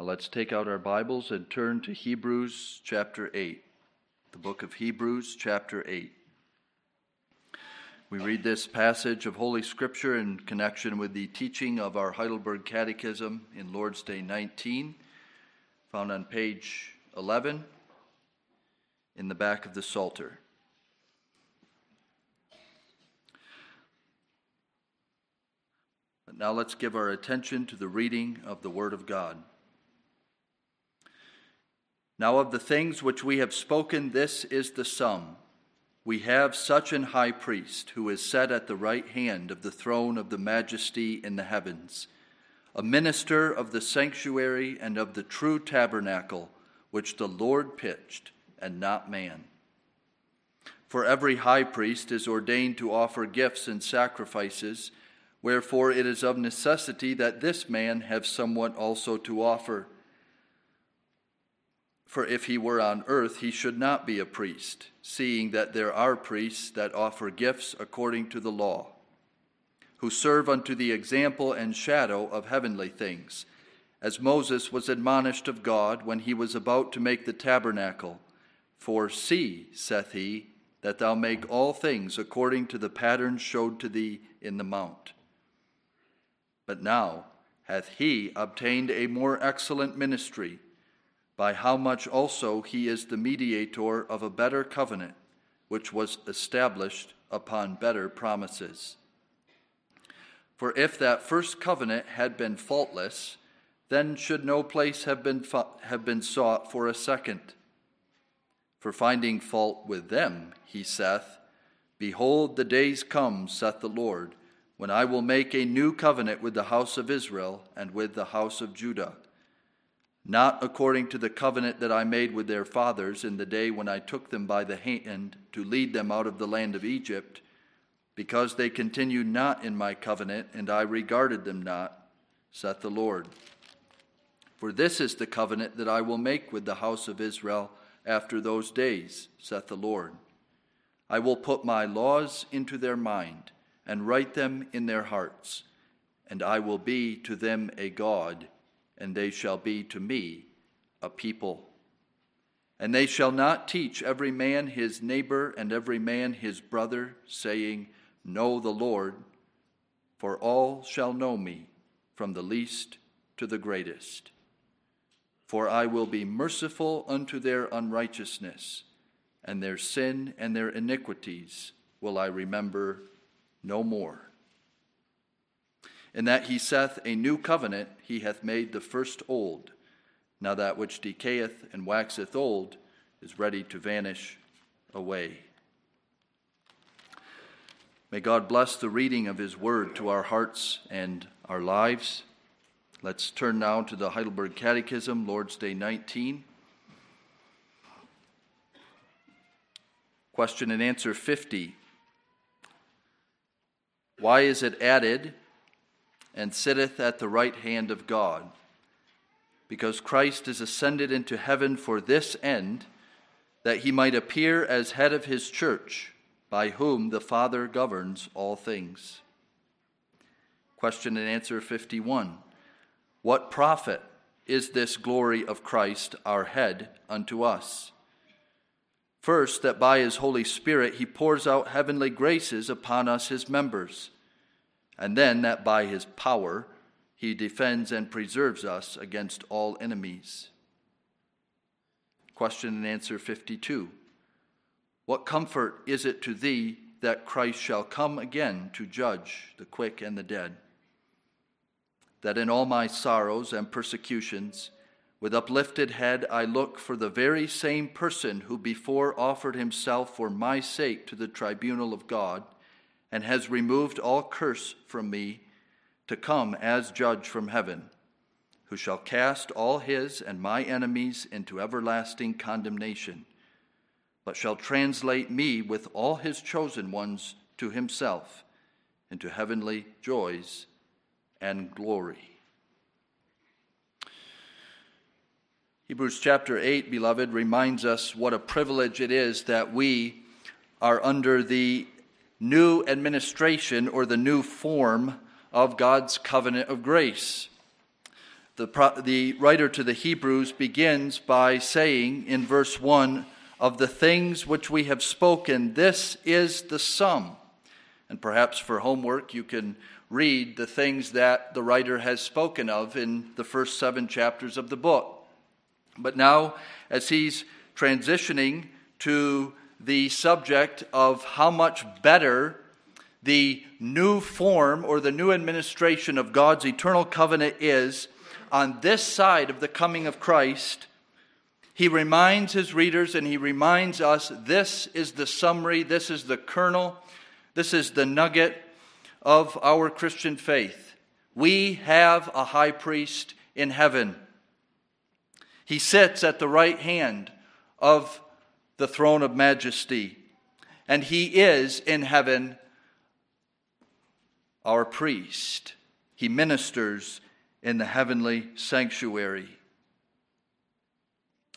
Now let's take out our Bibles and turn to Hebrews chapter 8. The book of Hebrews chapter 8. We read this passage of Holy Scripture in connection with the teaching of our Heidelberg Catechism in Lord's Day 19, found on page 11 in the back of the Psalter. But now let's give our attention to the reading of the Word of God. Now, of the things which we have spoken, this is the sum. We have such an high priest who is set at the right hand of the throne of the majesty in the heavens, a minister of the sanctuary and of the true tabernacle which the Lord pitched, and not man. For every high priest is ordained to offer gifts and sacrifices, wherefore it is of necessity that this man have somewhat also to offer. For if he were on earth, he should not be a priest, seeing that there are priests that offer gifts according to the law, who serve unto the example and shadow of heavenly things, as Moses was admonished of God when he was about to make the tabernacle. For see, saith he, that thou make all things according to the pattern showed to thee in the mount. But now hath he obtained a more excellent ministry by how much also he is the mediator of a better covenant, which was established upon better promises. For if that first covenant had been faultless, then should no place have been, have been sought for a second. For finding fault with them, he saith, Behold, the days come, saith the Lord, when I will make a new covenant with the house of Israel and with the house of Judah not according to the covenant that I made with their fathers in the day when I took them by the hand to lead them out of the land of Egypt, because they continued not in my covenant, and I regarded them not, saith the Lord. For this is the covenant that I will make with the house of Israel after those days, saith the Lord. I will put my laws into their mind, and write them in their hearts, and I will be to them a God and they shall be to me a people. And they shall not teach every man his neighbor and every man his brother, saying, Know the Lord, for all shall know me, from the least to the greatest. For I will be merciful unto their unrighteousness, and their sin and their iniquities will I remember no more in that he saith, A new covenant he hath made the first old. Now that which decayeth and waxeth old is ready to vanish away. May God bless the reading of his word to our hearts and our lives. Let's turn now to the Heidelberg Catechism, Lord's Day 19. Question and answer 50. Why is it added and sitteth at the right hand of God. Because Christ is ascended into heaven for this end, that he might appear as head of his church, by whom the Father governs all things. Question and answer 51 What profit is this glory of Christ, our head, unto us? First, that by his Holy Spirit he pours out heavenly graces upon us, his members and then that by his power he defends and preserves us against all enemies. Question and answer 52 What comfort is it to thee that Christ shall come again to judge the quick and the dead? That in all my sorrows and persecutions, with uplifted head, I look for the very same person who before offered himself for my sake to the tribunal of God and has removed all curse from me to come as judge from heaven, who shall cast all his and my enemies into everlasting condemnation, but shall translate me with all his chosen ones to himself into heavenly joys and glory. Hebrews chapter 8, beloved, reminds us what a privilege it is that we are under the new administration or the new form of God's covenant of grace. the, the writer to the Hebrews begins by saying in verse 1 of the things which we have spoken, this is the sum. And perhaps for homework, you can read the things that the writer has spoken of in the first seven chapters of the book. But now, as he's transitioning to the subject of how much better the new form or the new administration of God's eternal covenant is on this side of the coming of Christ, he reminds his readers and he reminds us this is the summary, this is the kernel, this is the nugget of our Christian faith. We have a high priest in heaven. He sits at the right hand of the throne of majesty, and he is in heaven our priest. He ministers in the heavenly sanctuary.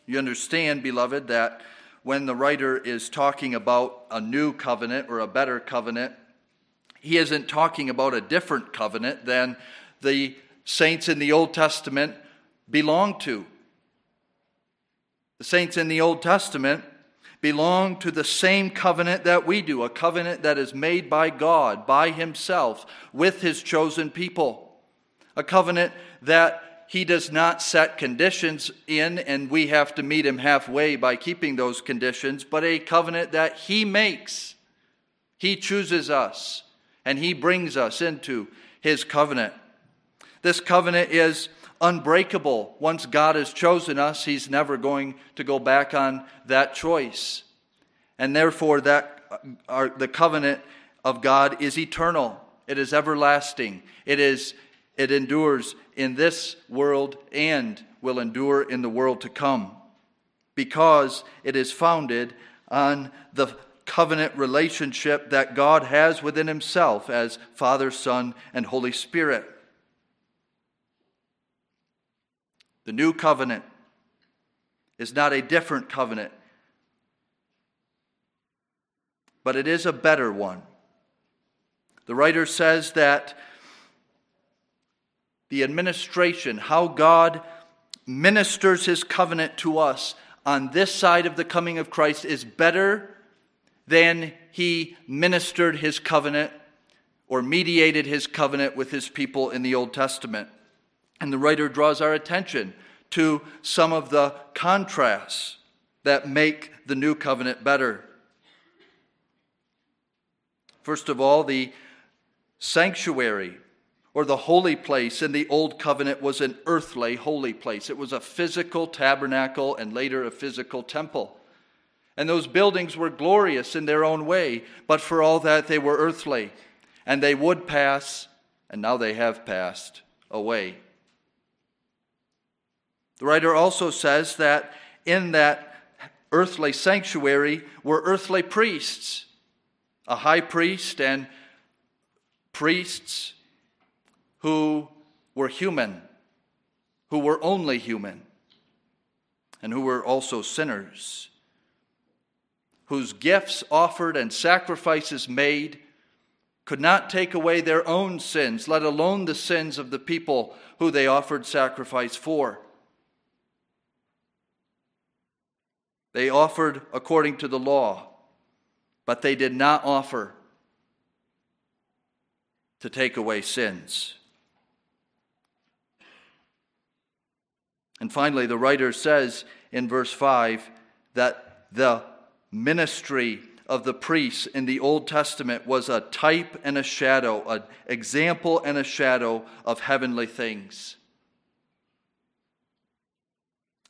You understand, beloved, that when the writer is talking about a new covenant or a better covenant, he isn't talking about a different covenant than the saints in the Old Testament belong to. The saints in the Old Testament belong to the same covenant that we do, a covenant that is made by God, by Himself, with His chosen people. A covenant that He does not set conditions in, and we have to meet Him halfway by keeping those conditions, but a covenant that He makes. He chooses us, and He brings us into His covenant. This covenant is unbreakable. Once God has chosen us, He's never going to go back on that choice. And therefore, that uh, our, the covenant of God is eternal. It is everlasting. It is it endures in this world and will endure in the world to come because it is founded on the covenant relationship that God has within himself as Father, Son, and Holy Spirit. The new covenant is not a different covenant, but it is a better one. The writer says that the administration, how God ministers his covenant to us on this side of the coming of Christ, is better than he ministered his covenant or mediated his covenant with his people in the Old Testament. And the writer draws our attention to some of the contrasts that make the new covenant better. First of all, the sanctuary or the holy place in the old covenant was an earthly holy place. It was a physical tabernacle and later a physical temple. And those buildings were glorious in their own way, but for all that they were earthly. And they would pass, and now they have passed away. The writer also says that in that earthly sanctuary were earthly priests, a high priest and priests who were human, who were only human, and who were also sinners, whose gifts offered and sacrifices made could not take away their own sins, let alone the sins of the people who they offered sacrifice for. They offered according to the law, but they did not offer to take away sins. And finally, the writer says in verse 5 that the ministry of the priests in the Old Testament was a type and a shadow, an example and a shadow of heavenly things.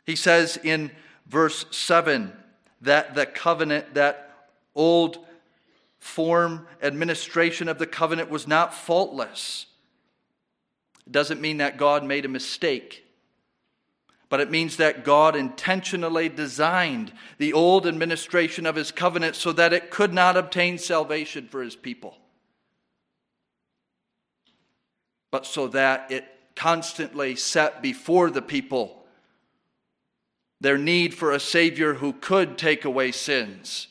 He says in verse 7 that the covenant, that old form administration of the covenant was not faultless. It doesn't mean that God made a mistake, but it means that God intentionally designed the old administration of his covenant so that it could not obtain salvation for his people, but so that it constantly set before the people their need for a Savior who could take away sins,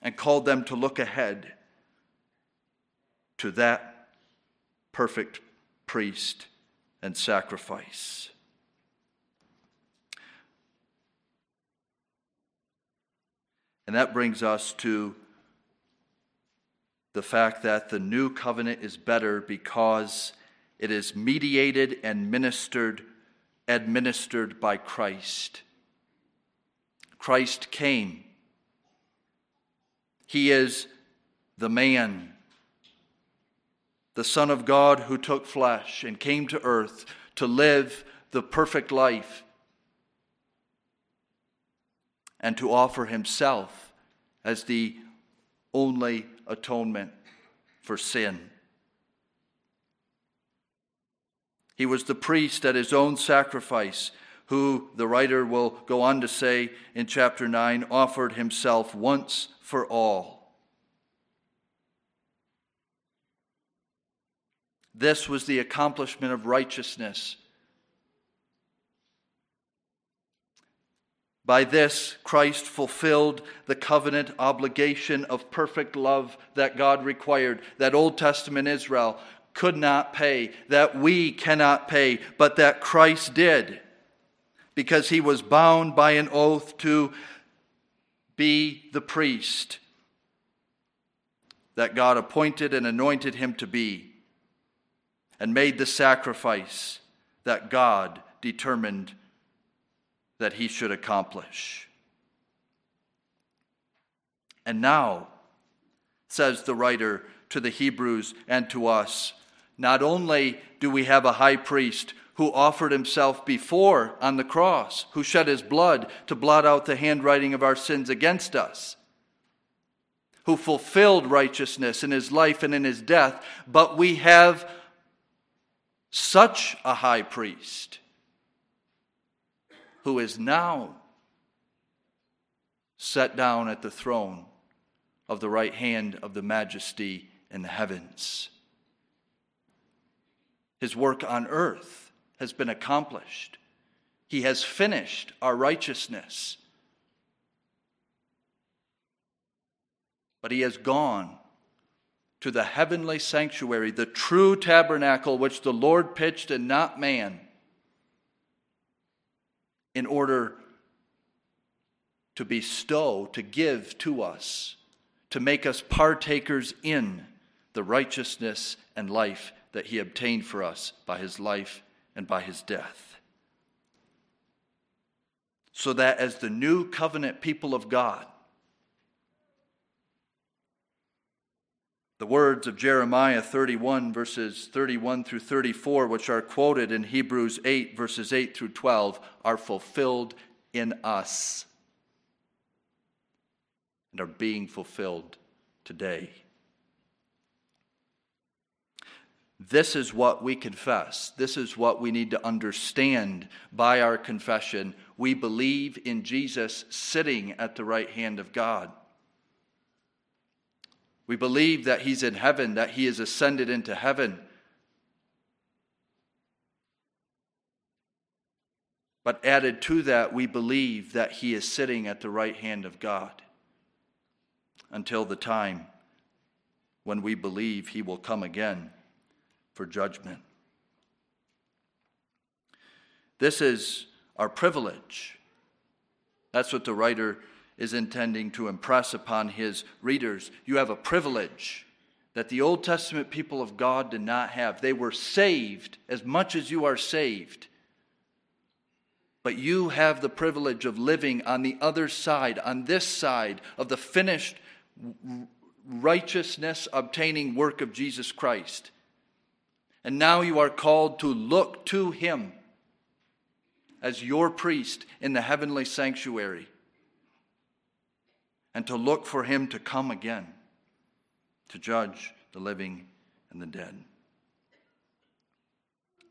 and called them to look ahead to that perfect priest and sacrifice. And that brings us to the fact that the new covenant is better because it is mediated and ministered administered by Christ. Christ came. He is the man, the Son of God who took flesh and came to earth to live the perfect life and to offer himself as the only atonement for sin. He was the priest at his own sacrifice, who, the writer will go on to say in chapter 9, offered himself once for all. This was the accomplishment of righteousness By this, Christ fulfilled the covenant obligation of perfect love that God required, that Old Testament Israel could not pay, that we cannot pay, but that Christ did, because he was bound by an oath to be the priest that God appointed and anointed him to be, and made the sacrifice that God determined that he should accomplish. And now, says the writer to the Hebrews and to us, not only do we have a high priest who offered himself before on the cross, who shed his blood to blot out the handwriting of our sins against us, who fulfilled righteousness in his life and in his death, but we have such a high priest who is now set down at the throne of the right hand of the majesty in the heavens. His work on earth has been accomplished. He has finished our righteousness. But he has gone to the heavenly sanctuary, the true tabernacle which the Lord pitched and not man in order to bestow, to give to us, to make us partakers in the righteousness and life that he obtained for us by his life and by his death. So that as the new covenant people of God, The words of Jeremiah 31, verses 31 through 34, which are quoted in Hebrews 8, verses 8 through 12, are fulfilled in us and are being fulfilled today. This is what we confess. This is what we need to understand by our confession. We believe in Jesus sitting at the right hand of God. We believe that he's in heaven, that he is ascended into heaven. But added to that, we believe that he is sitting at the right hand of God until the time when we believe he will come again for judgment. This is our privilege. That's what the writer is intending to impress upon his readers. You have a privilege that the Old Testament people of God did not have. They were saved as much as you are saved. But you have the privilege of living on the other side, on this side of the finished righteousness obtaining work of Jesus Christ. And now you are called to look to him as your priest in the heavenly sanctuary and to look for him to come again to judge the living and the dead.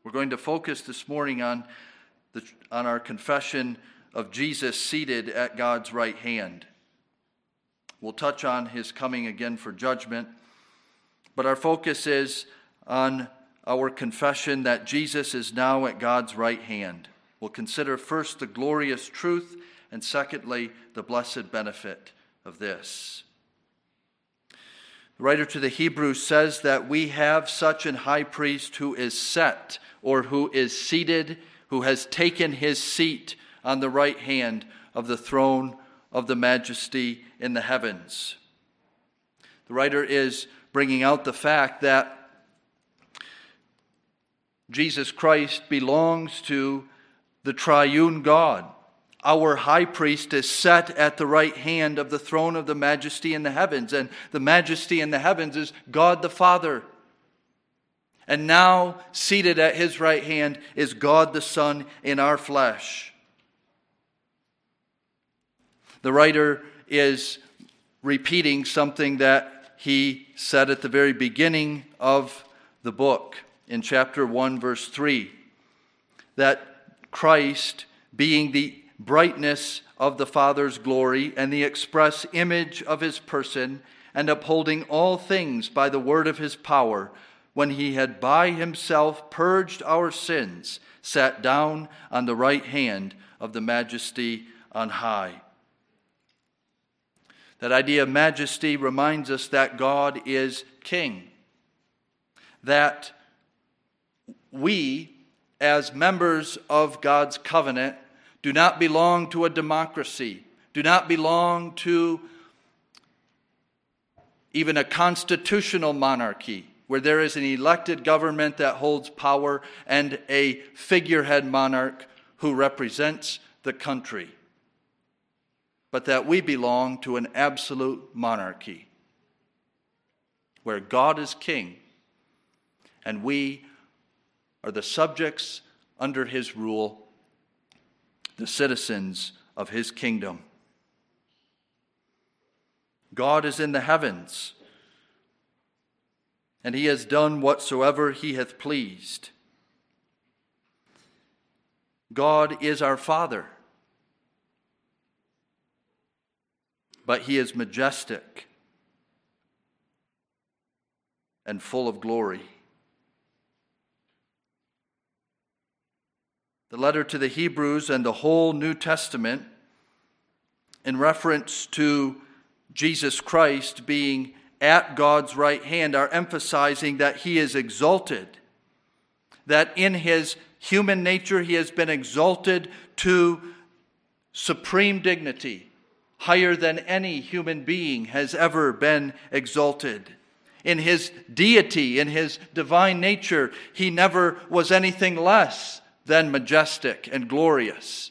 We're going to focus this morning on, the, on our confession of Jesus seated at God's right hand. We'll touch on his coming again for judgment, but our focus is on our confession that Jesus is now at God's right hand. We'll consider first the glorious truth, and secondly, the blessed benefit of this. The writer to the Hebrews says that we have such an high priest who is set or who is seated, who has taken his seat on the right hand of the throne of the majesty in the heavens. The writer is bringing out the fact that Jesus Christ belongs to the triune God. Our high priest is set at the right hand of the throne of the majesty in the heavens, and the majesty in the heavens is God the Father. And now, seated at his right hand, is God the Son in our flesh. The writer is repeating something that he said at the very beginning of the book in chapter 1, verse 3 that Christ, being the brightness of the Father's glory and the express image of his person, and upholding all things by the word of his power, when he had by himself purged our sins, sat down on the right hand of the majesty on high. That idea of majesty reminds us that God is king, that we, as members of God's covenant, do not belong to a democracy, do not belong to even a constitutional monarchy where there is an elected government that holds power and a figurehead monarch who represents the country, but that we belong to an absolute monarchy where God is king and we are the subjects under his rule, the citizens of his kingdom. God is in the heavens, and he has done whatsoever he hath pleased. God is our Father, but he is majestic and full of glory. The letter to the Hebrews and the whole New Testament in reference to Jesus Christ being at God's right hand are emphasizing that he is exalted, that in his human nature he has been exalted to supreme dignity, higher than any human being has ever been exalted. In his deity, in his divine nature, he never was anything less then majestic and glorious.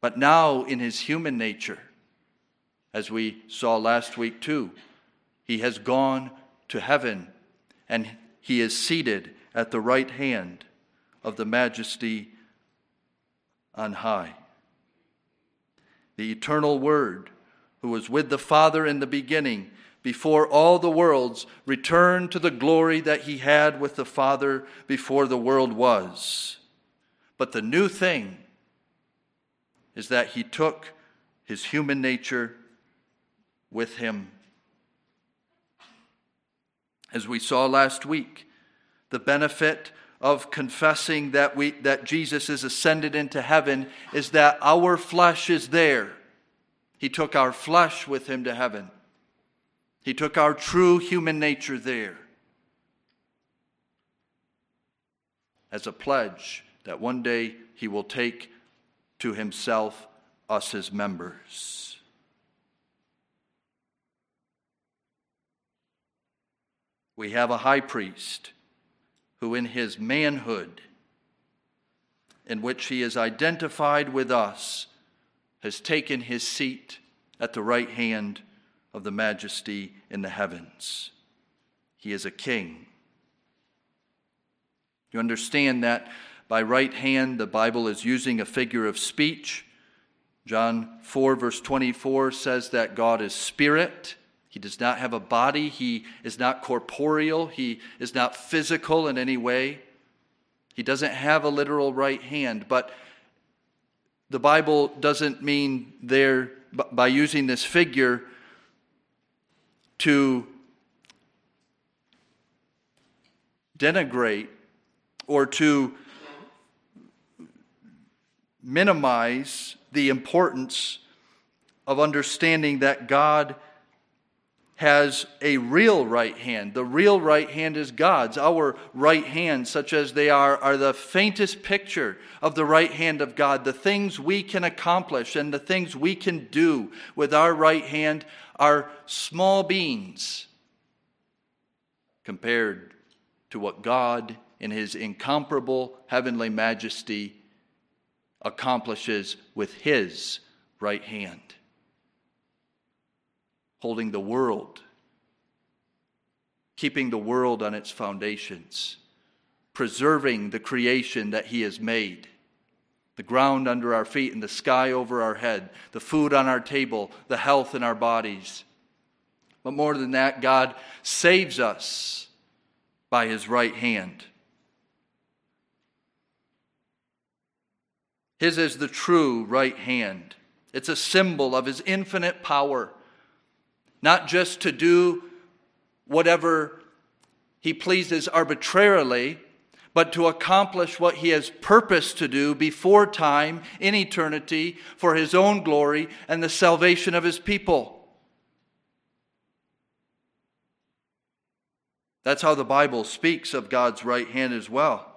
But now, in his human nature, as we saw last week too, he has gone to heaven and he is seated at the right hand of the majesty on high. The eternal Word, who was with the Father in the beginning, before all the worlds, return to the glory that he had with the Father before the world was. But the new thing is that he took his human nature with him. As we saw last week, the benefit of confessing that, we, that Jesus is ascended into heaven is that our flesh is there. He took our flesh with him to heaven. He took our true human nature there as a pledge that one day he will take to himself us his members. We have a high priest who, in his manhood, in which he is identified with us, has taken his seat at the right hand of the majesty in the heavens. He is a king. You understand that by right hand, the Bible is using a figure of speech. John 4, verse 24 says that God is spirit. He does not have a body. He is not corporeal. He is not physical in any way. He doesn't have a literal right hand. But the Bible doesn't mean there, by using this figure, to denigrate or to minimize the importance of understanding that God has a real right hand. The real right hand is God's. Our right hands, such as they are, are the faintest picture of the right hand of God. The things we can accomplish and the things we can do with our right hand are small beans compared to what God, in His incomparable heavenly majesty, accomplishes with His right hand holding the world, keeping the world on its foundations, preserving the creation that He has made the ground under our feet and the sky over our head, the food on our table, the health in our bodies. But more than that, God saves us by His right hand. His is the true right hand. It's a symbol of His infinite power not just to do whatever he pleases arbitrarily, but to accomplish what he has purposed to do before time, in eternity, for his own glory and the salvation of his people. That's how the Bible speaks of God's right hand as well.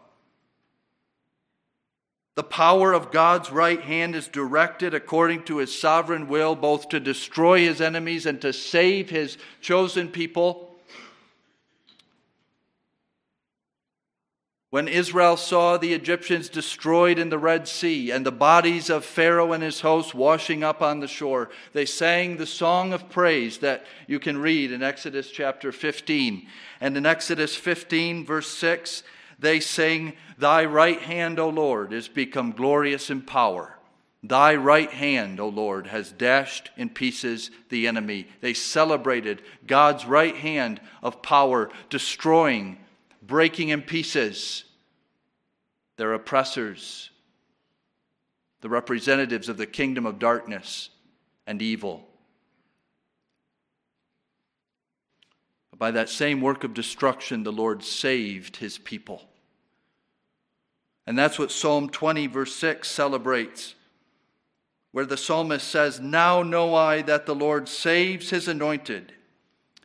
The power of God's right hand is directed according to his sovereign will, both to destroy his enemies and to save his chosen people. When Israel saw the Egyptians destroyed in the Red Sea and the bodies of Pharaoh and his hosts washing up on the shore, they sang the song of praise that you can read in Exodus chapter 15. And in Exodus 15, verse 6, they sing, Thy right hand, O Lord, is become glorious in power. Thy right hand, O Lord, has dashed in pieces the enemy. They celebrated God's right hand of power, destroying, breaking in pieces their oppressors, the representatives of the kingdom of darkness and evil. By that same work of destruction, the Lord saved his people. And that's what Psalm 20, verse 6 celebrates, where the psalmist says, Now know I that the Lord saves his anointed.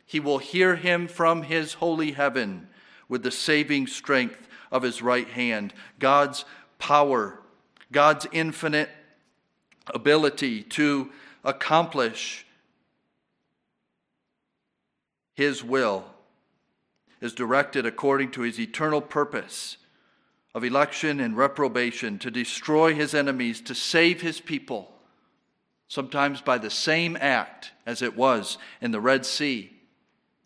He will hear him from his holy heaven with the saving strength of his right hand. God's power, God's infinite ability to accomplish his will is directed according to his eternal purpose of election and reprobation to destroy his enemies, to save his people, sometimes by the same act as it was in the Red Sea,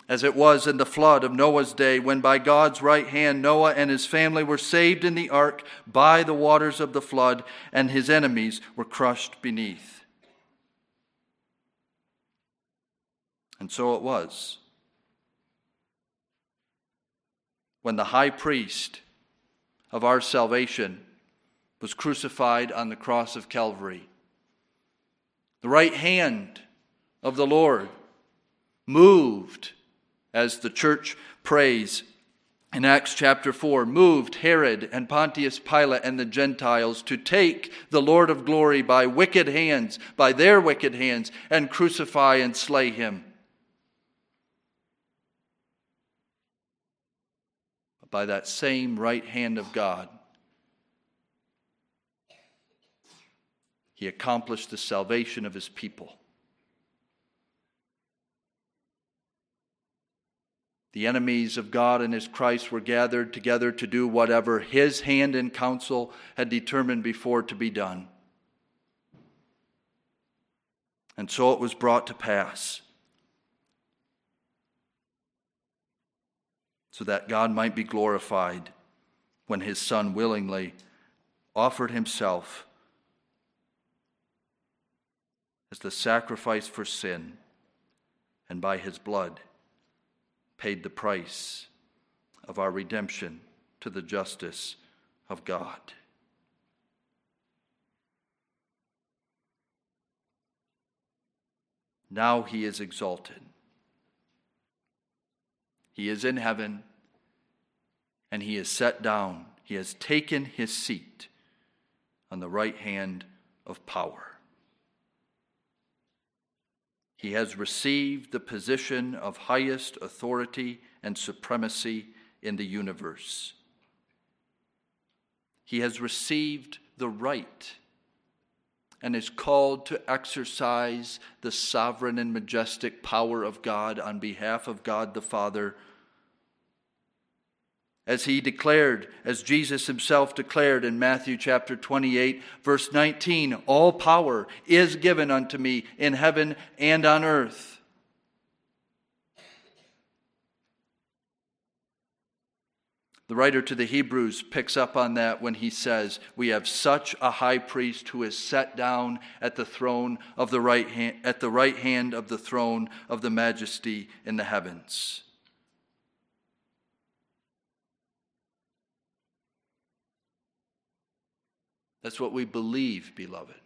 as it was in the flood of Noah's day, when by God's right hand Noah and his family were saved in the ark by the waters of the flood, and his enemies were crushed beneath. And so it was when the high priest of our salvation was crucified on the cross of Calvary. The right hand of the Lord moved, as the church prays in Acts chapter 4, moved Herod and Pontius Pilate and the Gentiles to take the Lord of glory by wicked hands, by their wicked hands, and crucify and slay him. by that same right hand of God, he accomplished the salvation of his people. The enemies of God and his Christ were gathered together to do whatever his hand and counsel had determined before to be done. And so it was brought to pass. so that God might be glorified when his Son willingly offered himself as the sacrifice for sin and by his blood paid the price of our redemption to the justice of God. Now he is exalted. He is in heaven and he is set down. He has taken his seat on the right hand of power. He has received the position of highest authority and supremacy in the universe. He has received the right and is called to exercise the sovereign and majestic power of God on behalf of God the Father. As he declared, as Jesus himself declared in Matthew chapter 28, verse 19, all power is given unto me in heaven and on earth. The writer to the Hebrews picks up on that when he says, We have such a high priest who is set down at the throne of the right hand, at the right hand of the throne of the majesty in the heavens. That's what we believe, beloved.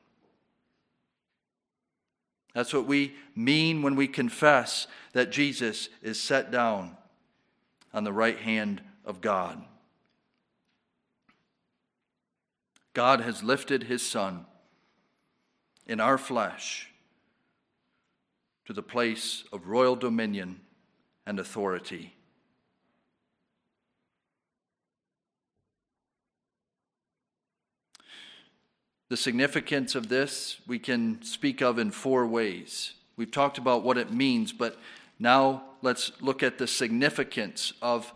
That's what we mean when we confess that Jesus is set down on the right hand of God. God has lifted his Son in our flesh to the place of royal dominion and authority. The significance of this we can speak of in four ways. We've talked about what it means, but now let's look at the significance of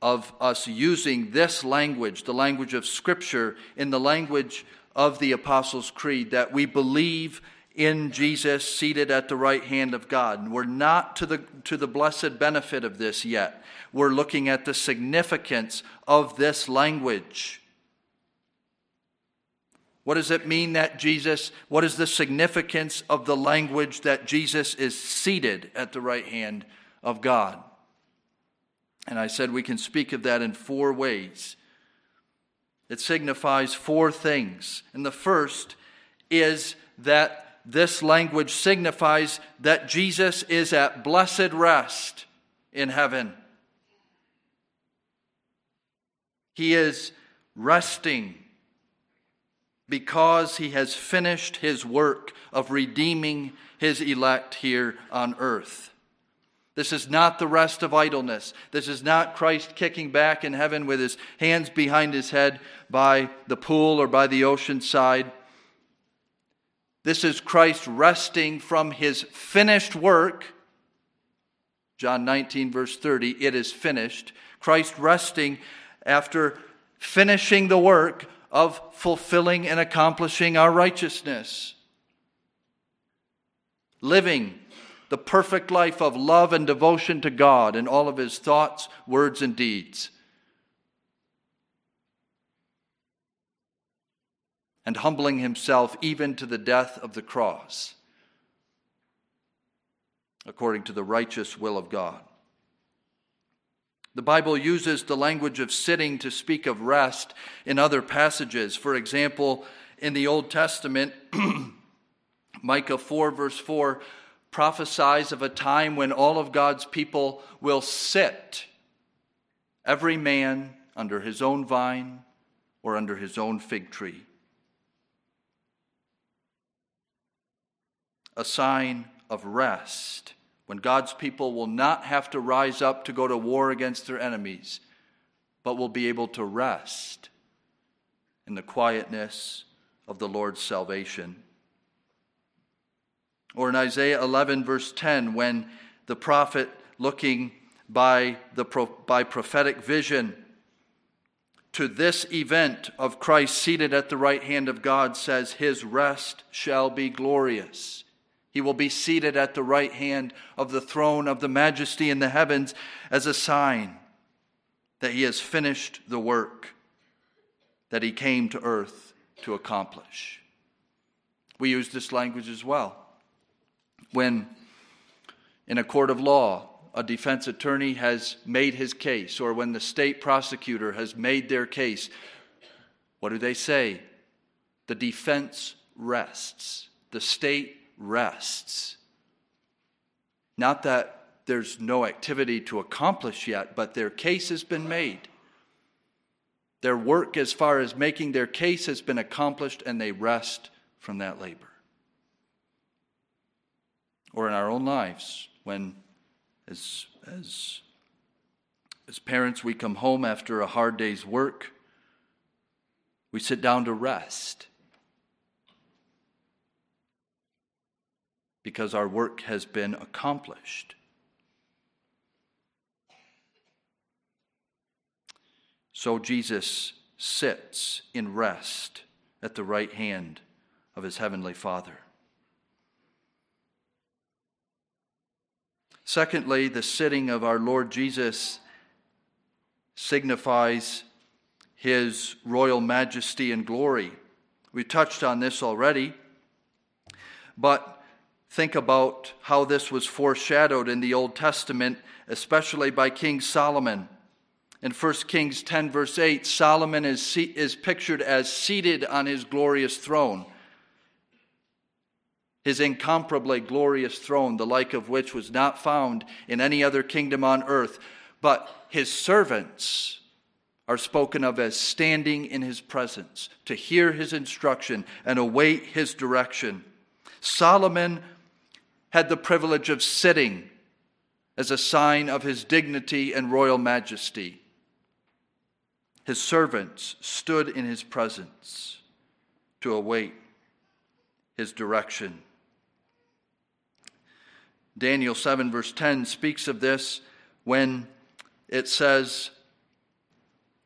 of us using this language, the language of Scripture, in the language of the Apostles' Creed, that we believe in Jesus seated at the right hand of God. And we're not to the, to the blessed benefit of this yet. We're looking at the significance of this language. What does it mean that Jesus, what is the significance of the language that Jesus is seated at the right hand of God? And I said we can speak of that in four ways. It signifies four things. And the first is that this language signifies that Jesus is at blessed rest in heaven. He is resting because he has finished his work of redeeming his elect here on earth. This is not the rest of idleness. This is not Christ kicking back in heaven with his hands behind his head by the pool or by the ocean side. This is Christ resting from his finished work. John 19, verse 30, it is finished. Christ resting after finishing the work of fulfilling and accomplishing our righteousness. Living the perfect life of love and devotion to God in all of his thoughts, words, and deeds. And humbling himself even to the death of the cross, according to the righteous will of God. The Bible uses the language of sitting to speak of rest in other passages. For example, in the Old Testament, Micah 4, verse 4 prophesies of a time when all of God's people will sit, every man under his own vine or under his own fig tree. A sign of rest when God's people will not have to rise up to go to war against their enemies, but will be able to rest in the quietness of the Lord's salvation. Or in Isaiah 11, verse 10, when the prophet, looking by, the, by prophetic vision to this event of Christ seated at the right hand of God, says, His rest shall be glorious. He will be seated at the right hand of the throne of the majesty in the heavens as a sign that he has finished the work that he came to earth to accomplish. We use this language as well when in a court of law a defense attorney has made his case or when the state prosecutor has made their case, what do they say? The defense rests, the state rests. Not that there's no activity to accomplish yet, but their case has been made. Their work, as far as making their case, has been accomplished, and they rest from that labor. or in our own lives when, as, as, as parents, we come home after a hard day's work, we sit down to rest because our work has been accomplished. So Jesus sits in rest at the right hand of his heavenly Father. Secondly, the sitting of our Lord Jesus signifies his royal majesty and glory. We touched on this already, but think about how this was foreshadowed in the Old Testament, especially by King Solomon. In 1 Kings 10, verse 8, Solomon is, is pictured as seated on his glorious throne his incomparably glorious throne, the like of which was not found in any other kingdom on earth. But his servants are spoken of as standing in his presence to hear his instruction and await his direction. Solomon had the privilege of sitting as a sign of his dignity and royal majesty. His servants stood in his presence to await his direction. Daniel 7, verse 10 speaks of this when it says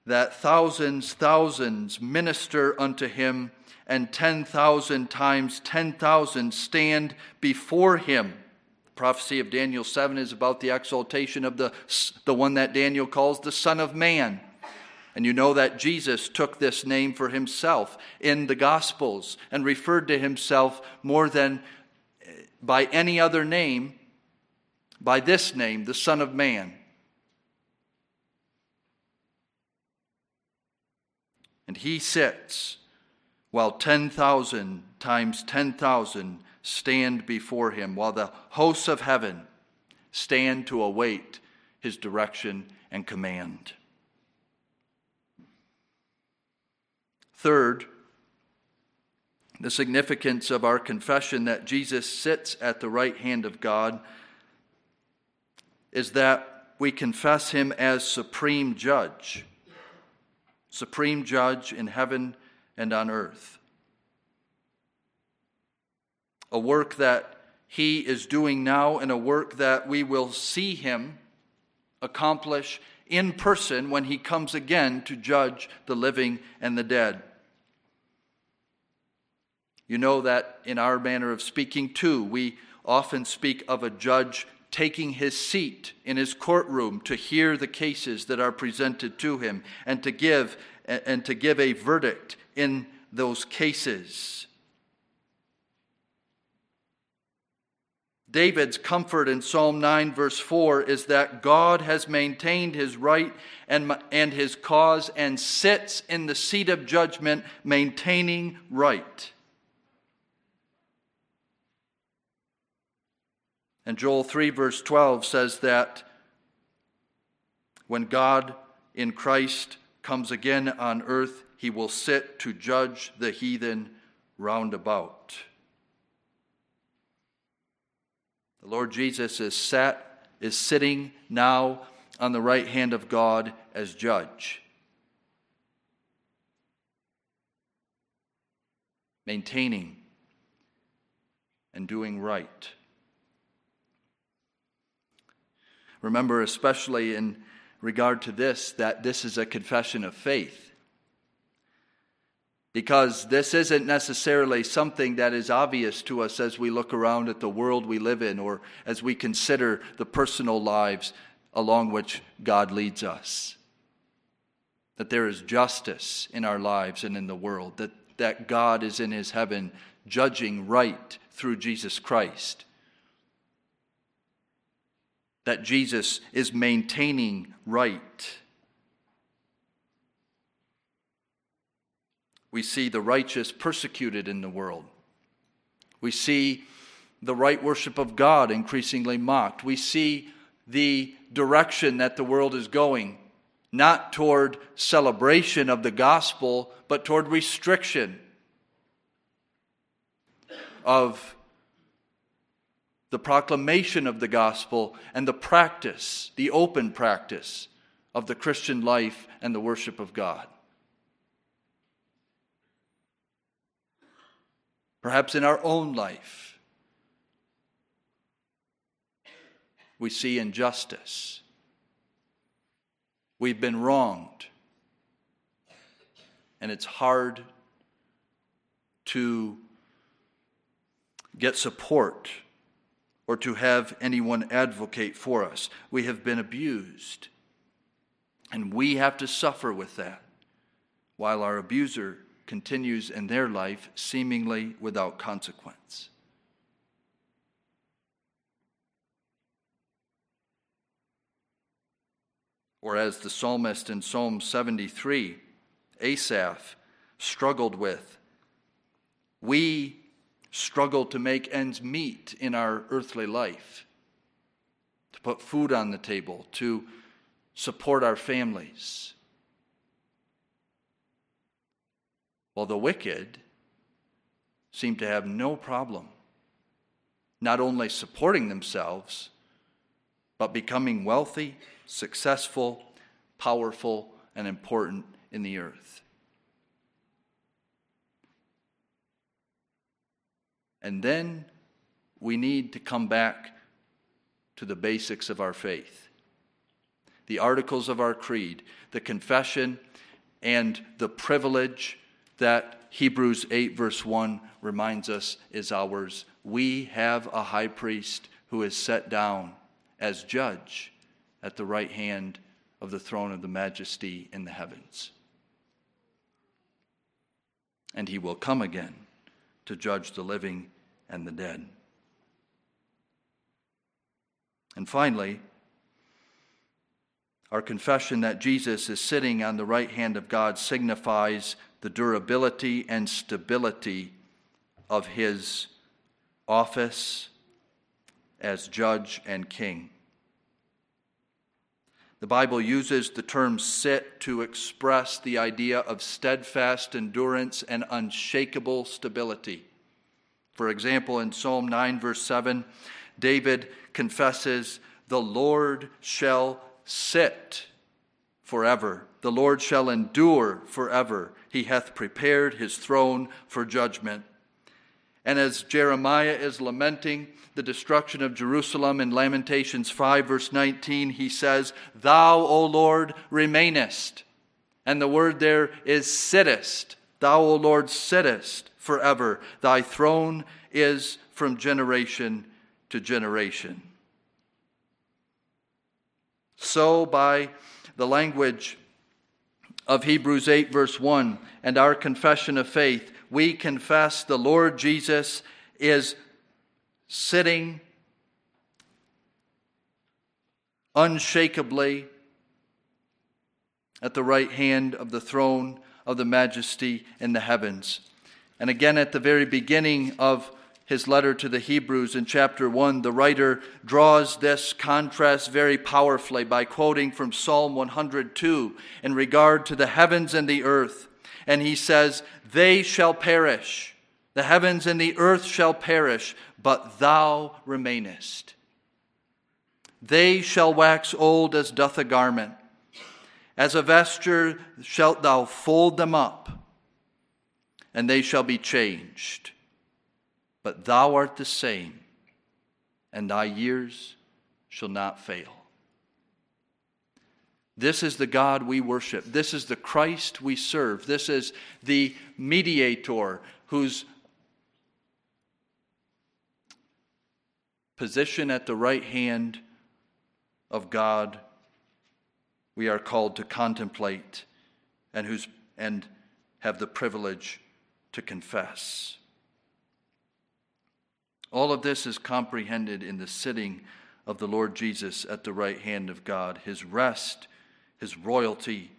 that thousands, thousands minister unto him, and 10,000 times 10,000 stand before him. The prophecy of Daniel 7 is about the exaltation of the, the one that Daniel calls the Son of Man. And you know that Jesus took this name for himself in the Gospels and referred to himself more than eh, by any other name by this name, the Son of Man. And he sits while 10,000 times 10,000 stand before him, while the hosts of heaven stand to await his direction and command. Third, the significance of our confession that Jesus sits at the right hand of God is that we confess him as supreme judge, supreme judge in heaven and on earth. A work that he is doing now and a work that we will see him accomplish in person when he comes again to judge the living and the dead. You know that in our manner of speaking, too, we often speak of a judge taking his seat in his courtroom to hear the cases that are presented to him and to give and to give a verdict in those cases. David's comfort in Psalm 9, verse 4, is that God has maintained his right and, and his cause and sits in the seat of judgment, maintaining right. And Joel 3, verse 12 says that when God in Christ comes again on earth, he will sit to judge the heathen round about. The Lord Jesus is sat, is sitting now on the right hand of God as judge. Maintaining and doing right. Remember, especially in regard to this, that this is a confession of faith. Because this isn't necessarily something that is obvious to us as we look around at the world we live in or as we consider the personal lives along which God leads us. That there is justice in our lives and in the world, that, that God is in his heaven judging right through Jesus Christ that Jesus is maintaining right. We see the righteous persecuted in the world. We see the right worship of God increasingly mocked. We see the direction that the world is going, not toward celebration of the gospel, but toward restriction of the proclamation of the gospel, and the practice, the open practice of the Christian life and the worship of God. Perhaps in our own life, we see injustice. We've been wronged. And it's hard to get support or to have anyone advocate for us. We have been abused. And we have to suffer with that while our abuser continues in their life seemingly without consequence. Or as the psalmist in Psalm 73, Asaph, struggled with, we struggle to make ends meet in our earthly life, to put food on the table, to support our families. While the wicked seem to have no problem not only supporting themselves, but becoming wealthy, successful, powerful, and important in the earth. And then we need to come back to the basics of our faith the articles of our creed, the confession, and the privilege that Hebrews 8, verse 1 reminds us is ours. We have a high priest who is set down as judge at the right hand of the throne of the majesty in the heavens. And he will come again to judge the living and the dead. And finally, our confession that Jesus is sitting on the right hand of God signifies the durability and stability of his office as judge and king. The Bible uses the term sit to express the idea of steadfast endurance and unshakable stability. For example, in Psalm 9, verse 7, David confesses, The Lord shall sit forever. The Lord shall endure forever. He hath prepared his throne for judgment. And as Jeremiah is lamenting the destruction of Jerusalem in Lamentations 5, verse 19, he says, Thou, O Lord, remainest. And the word there is sittest. Thou, O Lord, sittest forever. Thy throne is from generation to generation. So, by the language of Hebrews 8, verse 1, and our confession of faith, we confess the Lord Jesus is sitting unshakably at the right hand of the throne of the majesty in the heavens. And again, at the very beginning of his letter to the Hebrews in chapter 1, the writer draws this contrast very powerfully by quoting from Psalm 102 in regard to the heavens and the earth. And he says, They shall perish, the heavens and the earth shall perish, but thou remainest. They shall wax old as doth a garment. As a vesture shalt thou fold them up and they shall be changed. But thou art the same, and thy years shall not fail. This is the God we worship. This is the Christ we serve. This is the mediator whose position at the right hand of God we are called to contemplate and whose and have the privilege to confess. All of this is comprehended in the sitting of the Lord Jesus at the right hand of God, his rest, his royalty,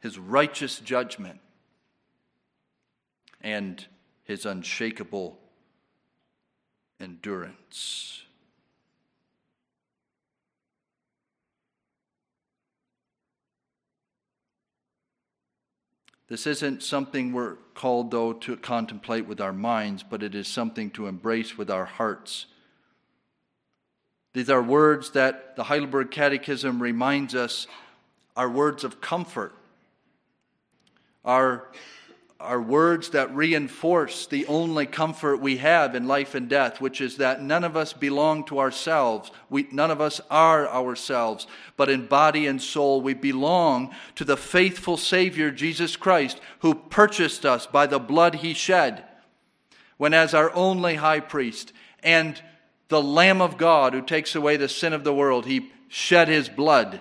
his righteous judgment, and his unshakable endurance. This isn't something we're called, though, to contemplate with our minds, but it is something to embrace with our hearts. These are words that the Heidelberg Catechism reminds us are words of comfort, are are words that reinforce the only comfort we have in life and death, which is that none of us belong to ourselves. We, none of us are ourselves, but in body and soul we belong to the faithful Savior, Jesus Christ, who purchased us by the blood he shed, when as our only high priest and the Lamb of God who takes away the sin of the world, he shed his blood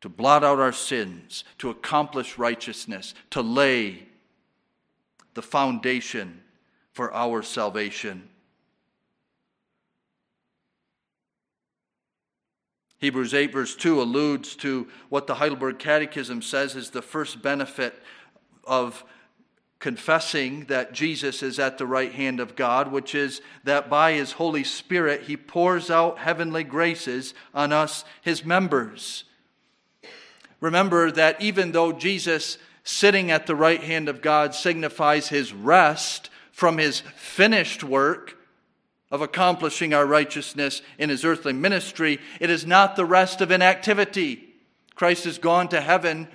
to blot out our sins, to accomplish righteousness, to lay the foundation for our salvation. Hebrews 8, verse 2 alludes to what the Heidelberg Catechism says is the first benefit of confessing that Jesus is at the right hand of God, which is that by his Holy Spirit he pours out heavenly graces on us, his members. Remember that even though Jesus sitting at the right hand of God signifies his rest from his finished work of accomplishing our righteousness in his earthly ministry, it is not the rest of inactivity. Christ has gone to heaven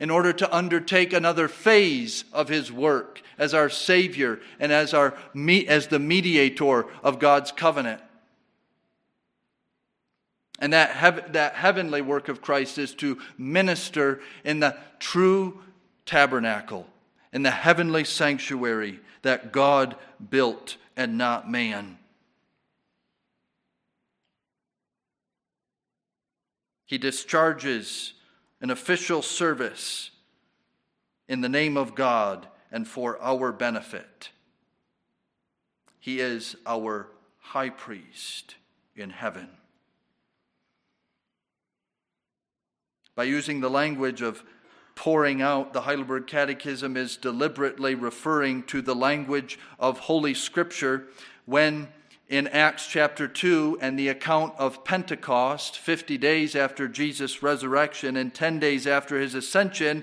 in order to undertake another phase of his work as our Savior and as, our, as the mediator of God's covenant. And that, hev- that heavenly work of Christ is to minister in the true tabernacle, in the heavenly sanctuary that God built and not man. He discharges an official service in the name of God and for our benefit. He is our high priest in heaven. By using the language of pouring out, the Heidelberg Catechism is deliberately referring to the language of Holy Scripture when in Acts chapter 2 and the account of Pentecost, 50 days after Jesus' resurrection and 10 days after his ascension,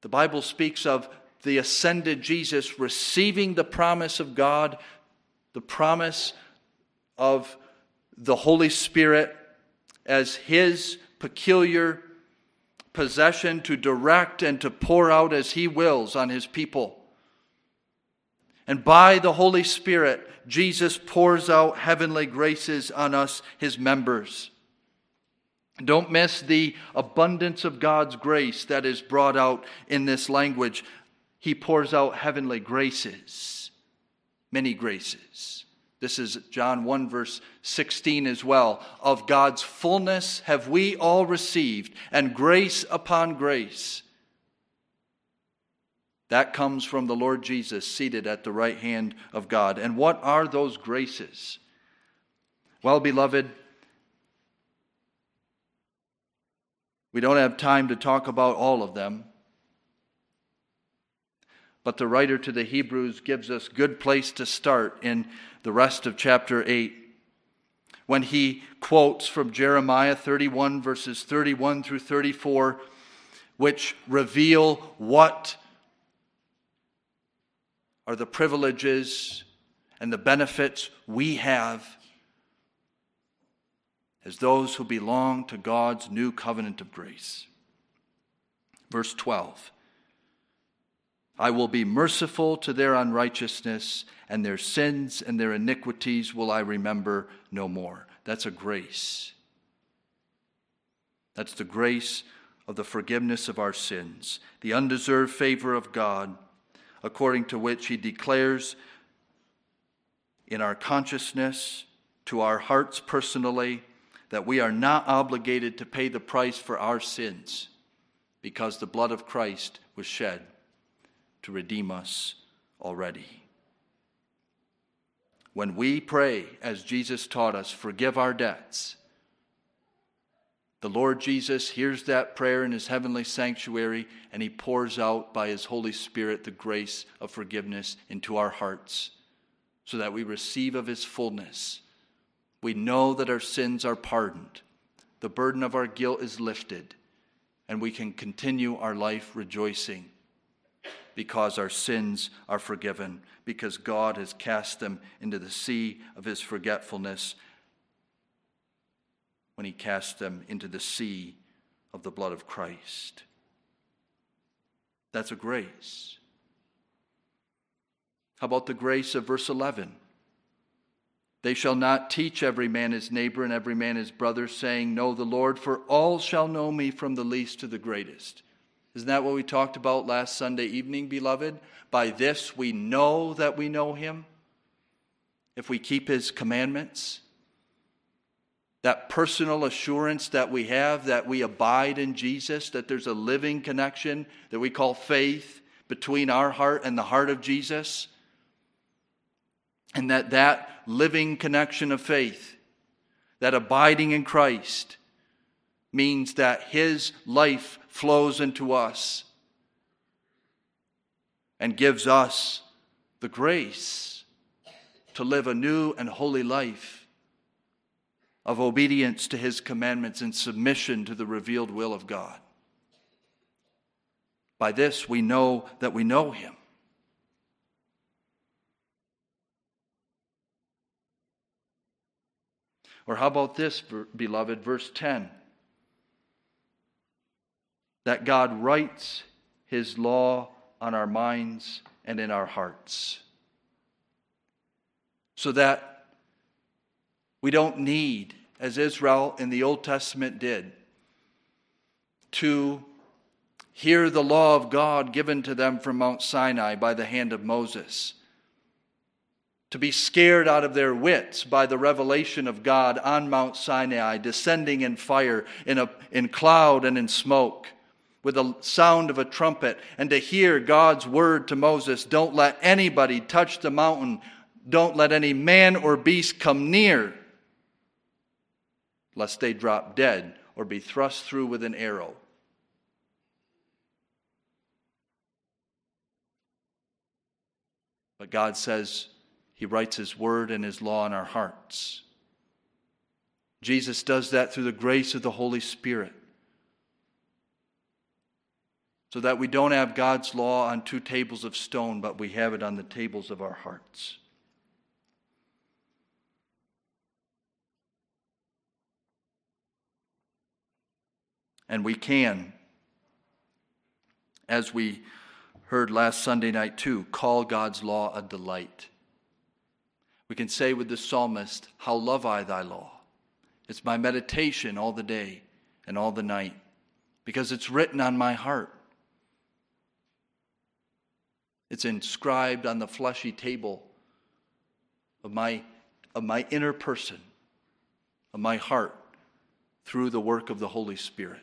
the Bible speaks of the ascended Jesus receiving the promise of God, the promise of the Holy Spirit as his peculiar possession to direct and to pour out as he wills on his people. And by the Holy Spirit, Jesus pours out heavenly graces on us, his members. Don't miss the abundance of God's grace that is brought out in this language. He pours out heavenly graces, many graces. This is John 1, verse 16 as well. Of God's fullness have we all received, and grace upon grace. That comes from the Lord Jesus seated at the right hand of God. And what are those graces? Well, beloved, we don't have time to talk about all of them. But the writer to the Hebrews gives us good place to start in the rest of chapter 8 when he quotes from Jeremiah 31 verses 31 through 34 which reveal what are the privileges and the benefits we have as those who belong to God's new covenant of grace. Verse 12 I will be merciful to their unrighteousness, and their sins and their iniquities will I remember no more. That's a grace. That's the grace of the forgiveness of our sins, the undeserved favor of God, according to which He declares in our consciousness, to our hearts personally, that we are not obligated to pay the price for our sins because the blood of Christ was shed to redeem us already. When we pray, as Jesus taught us, forgive our debts, the Lord Jesus hears that prayer in his heavenly sanctuary and he pours out by his Holy Spirit the grace of forgiveness into our hearts so that we receive of his fullness. We know that our sins are pardoned, the burden of our guilt is lifted, and we can continue our life rejoicing because our sins are forgiven, because God has cast them into the sea of his forgetfulness when he cast them into the sea of the blood of Christ. That's a grace. How about the grace of verse 11? They shall not teach every man his neighbor and every man his brother, saying, Know the Lord, for all shall know me from the least to the greatest. Isn't that what we talked about last Sunday evening, beloved? By this we know that we know him, if we keep his commandments. That personal assurance that we have that we abide in Jesus, that there's a living connection that we call faith between our heart and the heart of Jesus and that that living connection of faith, that abiding in Christ, means that His life flows into us and gives us the grace to live a new and holy life of obedience to His commandments and submission to the revealed will of God. By this we know that we know Him. Or how about this, beloved, verse 10? That God writes his law on our minds and in our hearts. So that we don't need, as Israel in the Old Testament did, to hear the law of God given to them from Mount Sinai by the hand of Moses to be scared out of their wits by the revelation of God on Mount Sinai, descending in fire, in, a, in cloud, and in smoke, with the sound of a trumpet, and to hear God's word to Moses don't let anybody touch the mountain, don't let any man or beast come near, lest they drop dead or be thrust through with an arrow. But God says, he writes His word and His law in our hearts. Jesus does that through the grace of the Holy Spirit. So that we don't have God's law on two tables of stone, but we have it on the tables of our hearts. And we can, as we heard last Sunday night too, call God's law a delight. We can say with the psalmist, How love I thy law! It's my meditation all the day and all the night because it's written on my heart. It's inscribed on the fleshy table of my, of my inner person, of my heart, through the work of the Holy Spirit.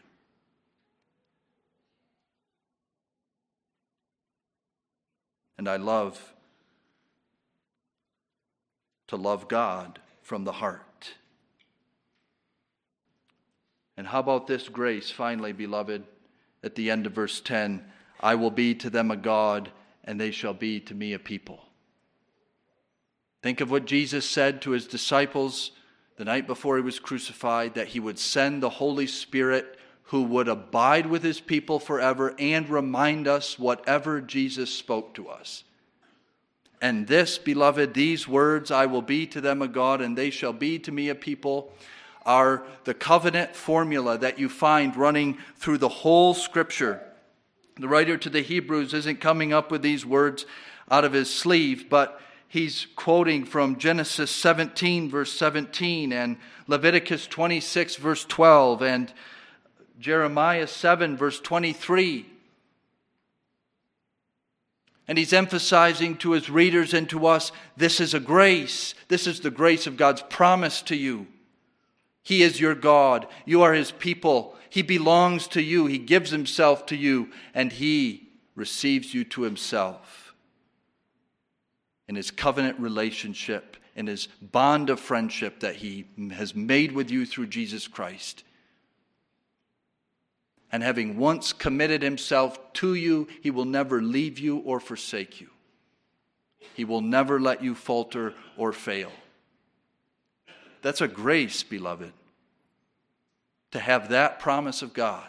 And I love to love God from the heart. And how about this grace, finally, beloved, at the end of verse 10 I will be to them a God, and they shall be to me a people. Think of what Jesus said to his disciples the night before he was crucified that he would send the Holy Spirit who would abide with his people forever and remind us whatever Jesus spoke to us. And this, beloved, these words, I will be to them a God, and they shall be to me a people, are the covenant formula that you find running through the whole scripture. The writer to the Hebrews isn't coming up with these words out of his sleeve, but he's quoting from Genesis 17, verse 17, and Leviticus 26, verse 12, and Jeremiah 7, verse 23. And he's emphasizing to his readers and to us this is a grace. This is the grace of God's promise to you. He is your God. You are his people. He belongs to you. He gives himself to you, and he receives you to himself. In his covenant relationship, in his bond of friendship that he has made with you through Jesus Christ and having once committed himself to you, he will never leave you or forsake you. He will never let you falter or fail. That's a grace, beloved, to have that promise of God.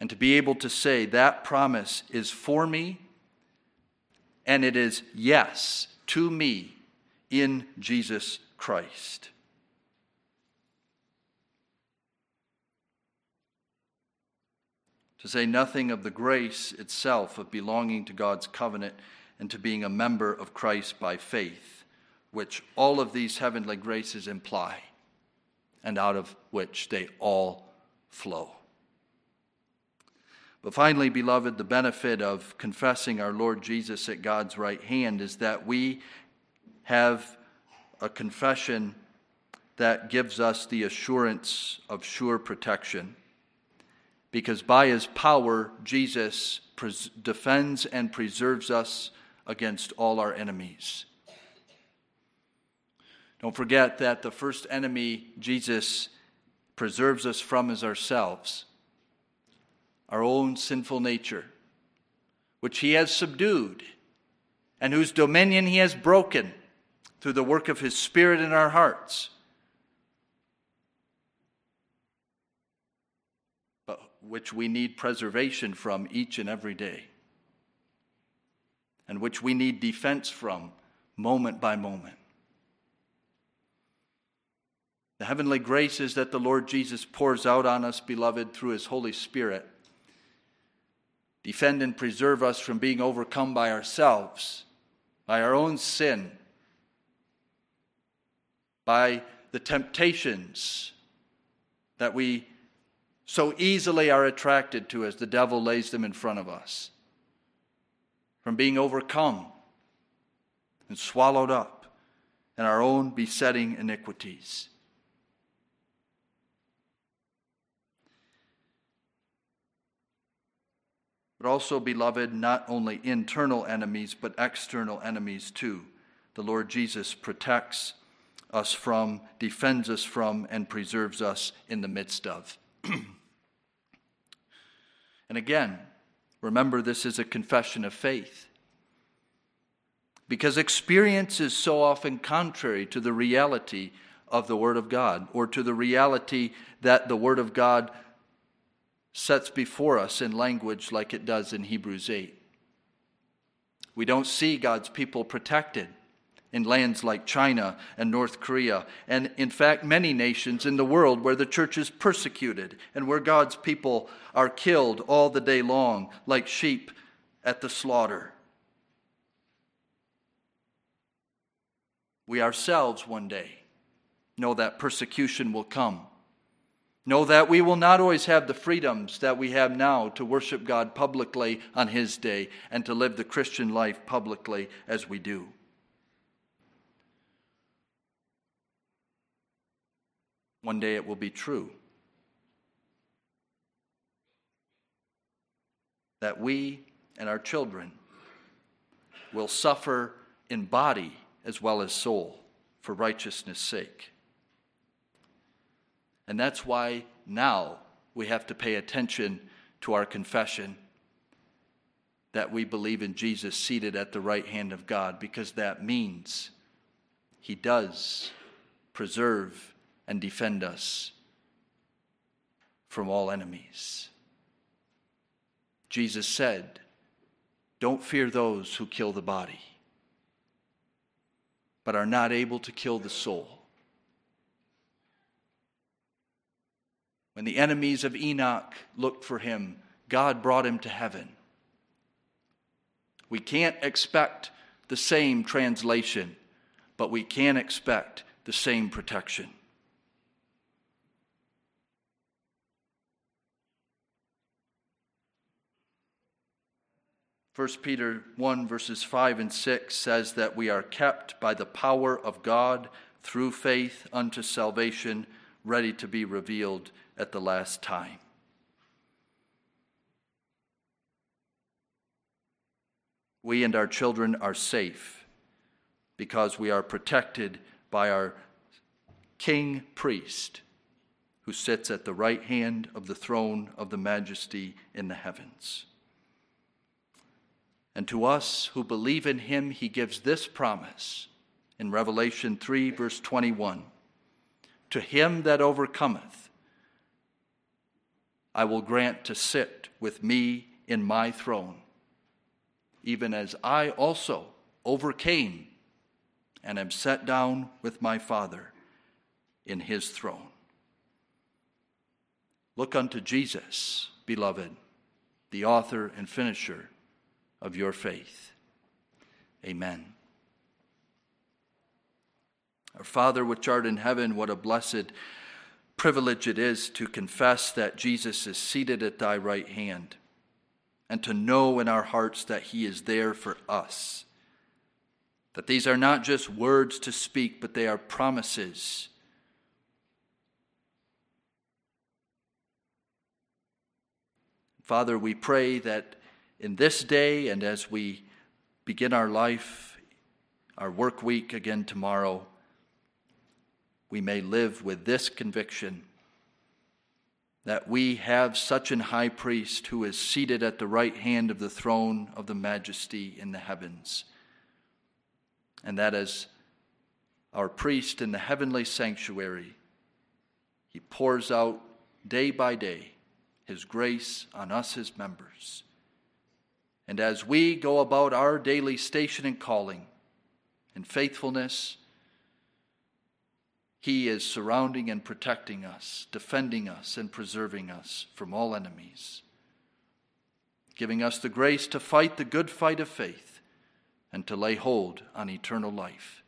and to be able to say that promise is for me and it is yes to me in Jesus Christ. To say nothing of the grace itself of belonging to God's covenant and to being a member of Christ by faith, which all of these heavenly graces imply, and out of which they all flow. But finally, beloved, the benefit of confessing our Lord Jesus at God's right hand is that we have a confession that gives us the assurance of sure protection. Because by his power, Jesus pres- defends and preserves us against all our enemies. Don't forget that the first enemy Jesus preserves us from is ourselves our own sinful nature, which he has subdued and whose dominion he has broken through the work of his Spirit in our hearts. But which we need preservation from each and every day, and which we need defense from moment by moment. The heavenly graces that the Lord Jesus pours out on us, beloved, through his Holy Spirit defend and preserve us from being overcome by ourselves, by our own sin, by the temptations that we so easily are attracted to as the devil lays them in front of us, from being overcome and swallowed up in our own besetting iniquities. But also, beloved, not only internal enemies, but external enemies too. The Lord Jesus protects us from, defends us from, and preserves us in the midst of. and again, remember this is a confession of faith. Because experience is so often contrary to the reality of the Word of God, or to the reality that the Word of God sets before us in language like it does in Hebrews 8. We don't see God's people protected in lands like China and North Korea, and in fact, many nations in the world where the church is persecuted and where God's people are killed all the day long like sheep at the slaughter. We ourselves one day know that persecution will come. Know that we will not always have the freedoms that we have now to worship God publicly on His day and to live the Christian life publicly as we do. One day it will be true that we and our children will suffer in body as well as soul for righteousness' sake. And that's why now we have to pay attention to our confession that we believe in Jesus seated at the right hand of God, because that means he does preserve and defend us from all enemies. Jesus said, Don't fear those who kill the body, but are not able to kill the soul. When the enemies of Enoch looked for him, God brought him to heaven. We can't expect the same translation, but we can expect the same protection. First Peter 1 verses 5 and 6 says that we are kept by the power of God through faith unto salvation ready to be revealed at the last time. We and our children are safe because we are protected by our king priest who sits at the right hand of the throne of the majesty in the heavens. And to us who believe in him, he gives this promise in Revelation 3, verse 21 To him that overcometh, I will grant to sit with me in my throne, even as I also overcame and am set down with my Father in his throne. Look unto Jesus, beloved, the author and finisher of your faith. Amen. Our Father, which art in heaven, what a blessed privilege it is to confess that Jesus is seated at thy right hand and to know in our hearts that he is there for us. That these are not just words to speak, but they are promises. Father, we pray that in this day and as we begin our life, our work week again tomorrow, we may live with this conviction that we have such an high priest who is seated at the right hand of the throne of the majesty in the heavens. And that as our priest in the heavenly sanctuary, he pours out day by day his grace on us, his members. And as we go about our daily station and calling in faithfulness, he is surrounding and protecting us, defending us, and preserving us from all enemies, giving us the grace to fight the good fight of faith and to lay hold on eternal life.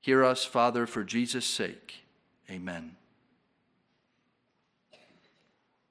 Hear us, Father, for Jesus' sake. Amen.